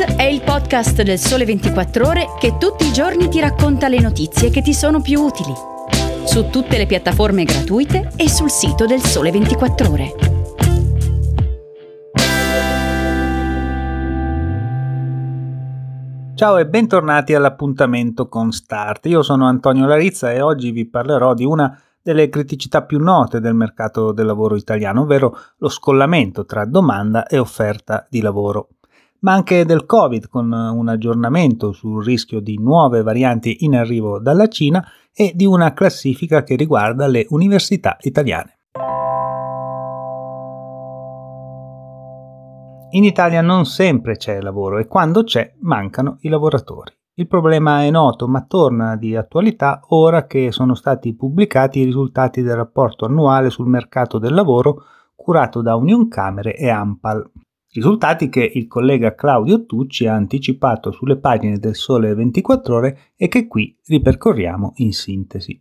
È il podcast del Sole 24 Ore che tutti i giorni ti racconta le notizie che ti sono più utili. Su tutte le piattaforme gratuite e sul sito del Sole 24 Ore. Ciao e bentornati all'appuntamento con Start. Io sono Antonio Larizza e oggi vi parlerò di una delle criticità più note del mercato del lavoro italiano, ovvero lo scollamento tra domanda e offerta di lavoro ma anche del Covid con un aggiornamento sul rischio di nuove varianti in arrivo dalla Cina e di una classifica che riguarda le università italiane. In Italia non sempre c'è lavoro e quando c'è mancano i lavoratori. Il problema è noto ma torna di attualità ora che sono stati pubblicati i risultati del rapporto annuale sul mercato del lavoro curato da Union Camere e Ampal. Risultati che il collega Claudio Tucci ha anticipato sulle pagine del Sole 24 ore e che qui ripercorriamo in sintesi.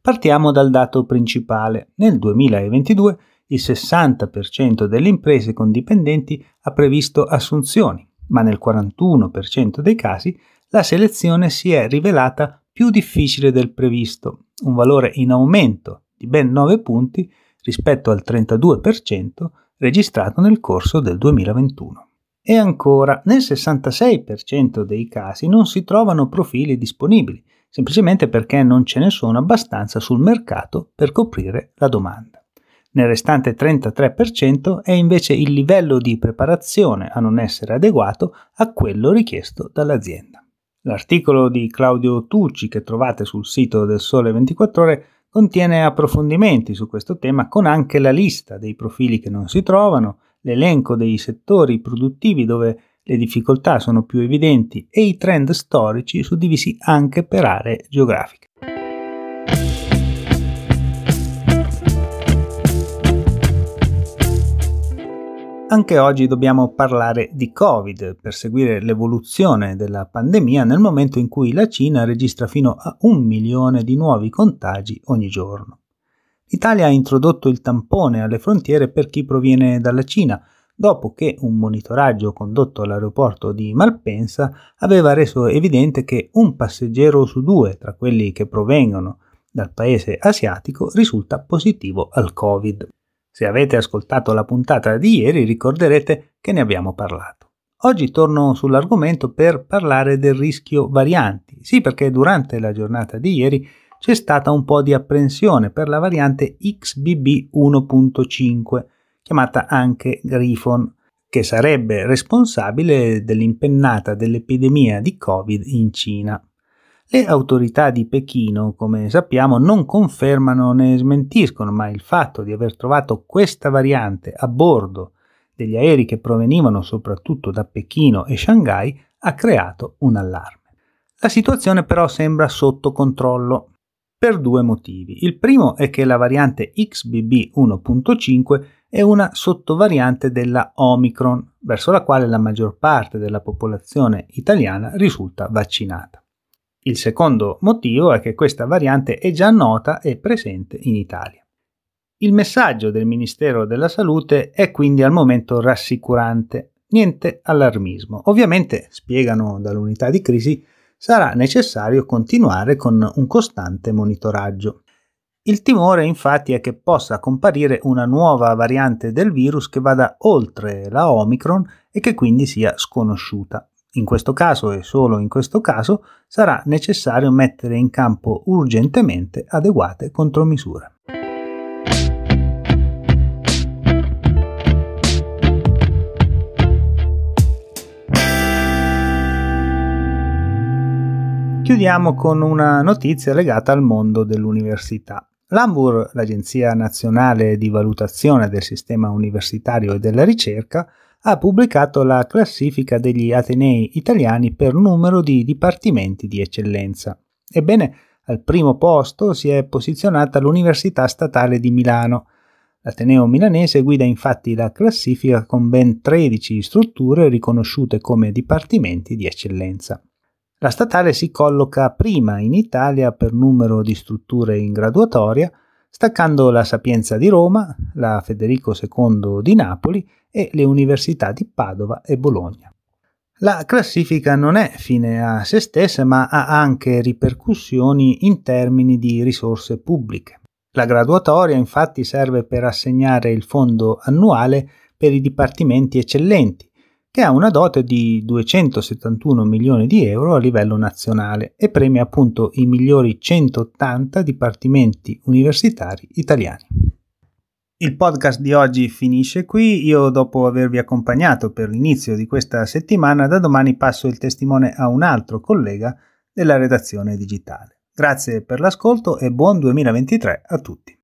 Partiamo dal dato principale. Nel 2022 il 60% delle imprese con dipendenti ha previsto assunzioni, ma nel 41% dei casi la selezione si è rivelata più difficile del previsto, un valore in aumento di ben 9 punti rispetto al 32% registrato nel corso del 2021. E ancora, nel 66% dei casi non si trovano profili disponibili, semplicemente perché non ce ne sono abbastanza sul mercato per coprire la domanda. Nel restante 33% è invece il livello di preparazione a non essere adeguato a quello richiesto dall'azienda. L'articolo di Claudio Tucci che trovate sul sito del Sole 24 ore Contiene approfondimenti su questo tema con anche la lista dei profili che non si trovano, l'elenco dei settori produttivi dove le difficoltà sono più evidenti e i trend storici suddivisi anche per aree geografiche. Anche oggi dobbiamo parlare di Covid per seguire l'evoluzione della pandemia nel momento in cui la Cina registra fino a un milione di nuovi contagi ogni giorno. L'Italia ha introdotto il tampone alle frontiere per chi proviene dalla Cina, dopo che un monitoraggio condotto all'aeroporto di Malpensa aveva reso evidente che un passeggero su due tra quelli che provengono dal paese asiatico risulta positivo al Covid. Se avete ascoltato la puntata di ieri ricorderete che ne abbiamo parlato. Oggi torno sull'argomento per parlare del rischio varianti. Sì, perché durante la giornata di ieri c'è stata un po' di apprensione per la variante XBB 1.5, chiamata anche Griffon, che sarebbe responsabile dell'impennata dell'epidemia di Covid in Cina. Le autorità di Pechino, come sappiamo, non confermano né smentiscono, ma il fatto di aver trovato questa variante a bordo degli aerei che provenivano soprattutto da Pechino e Shanghai ha creato un allarme. La situazione però sembra sotto controllo per due motivi. Il primo è che la variante XBB 1.5 è una sottovariante della Omicron, verso la quale la maggior parte della popolazione italiana risulta vaccinata. Il secondo motivo è che questa variante è già nota e presente in Italia. Il messaggio del Ministero della Salute è quindi al momento rassicurante, niente allarmismo. Ovviamente, spiegano dall'unità di crisi, sarà necessario continuare con un costante monitoraggio. Il timore infatti è che possa comparire una nuova variante del virus che vada oltre la Omicron e che quindi sia sconosciuta. In questo caso e solo in questo caso sarà necessario mettere in campo urgentemente adeguate contromisure. Chiudiamo con una notizia legata al mondo dell'università. L'ANVUR, l'Agenzia Nazionale di Valutazione del Sistema Universitario e della Ricerca, ha pubblicato la classifica degli Atenei italiani per numero di dipartimenti di eccellenza. Ebbene, al primo posto si è posizionata l'Università Statale di Milano. L'Ateneo milanese guida infatti la classifica con ben 13 strutture riconosciute come dipartimenti di eccellenza. La statale si colloca prima in Italia per numero di strutture in graduatoria, staccando la Sapienza di Roma, la Federico II di Napoli e le università di Padova e Bologna. La classifica non è fine a se stessa, ma ha anche ripercussioni in termini di risorse pubbliche. La graduatoria infatti serve per assegnare il fondo annuale per i dipartimenti eccellenti, che ha una dote di 271 milioni di euro a livello nazionale e premia appunto i migliori 180 dipartimenti universitari italiani. Il podcast di oggi finisce qui, io dopo avervi accompagnato per l'inizio di questa settimana, da domani passo il testimone a un altro collega della redazione digitale. Grazie per l'ascolto e buon 2023 a tutti.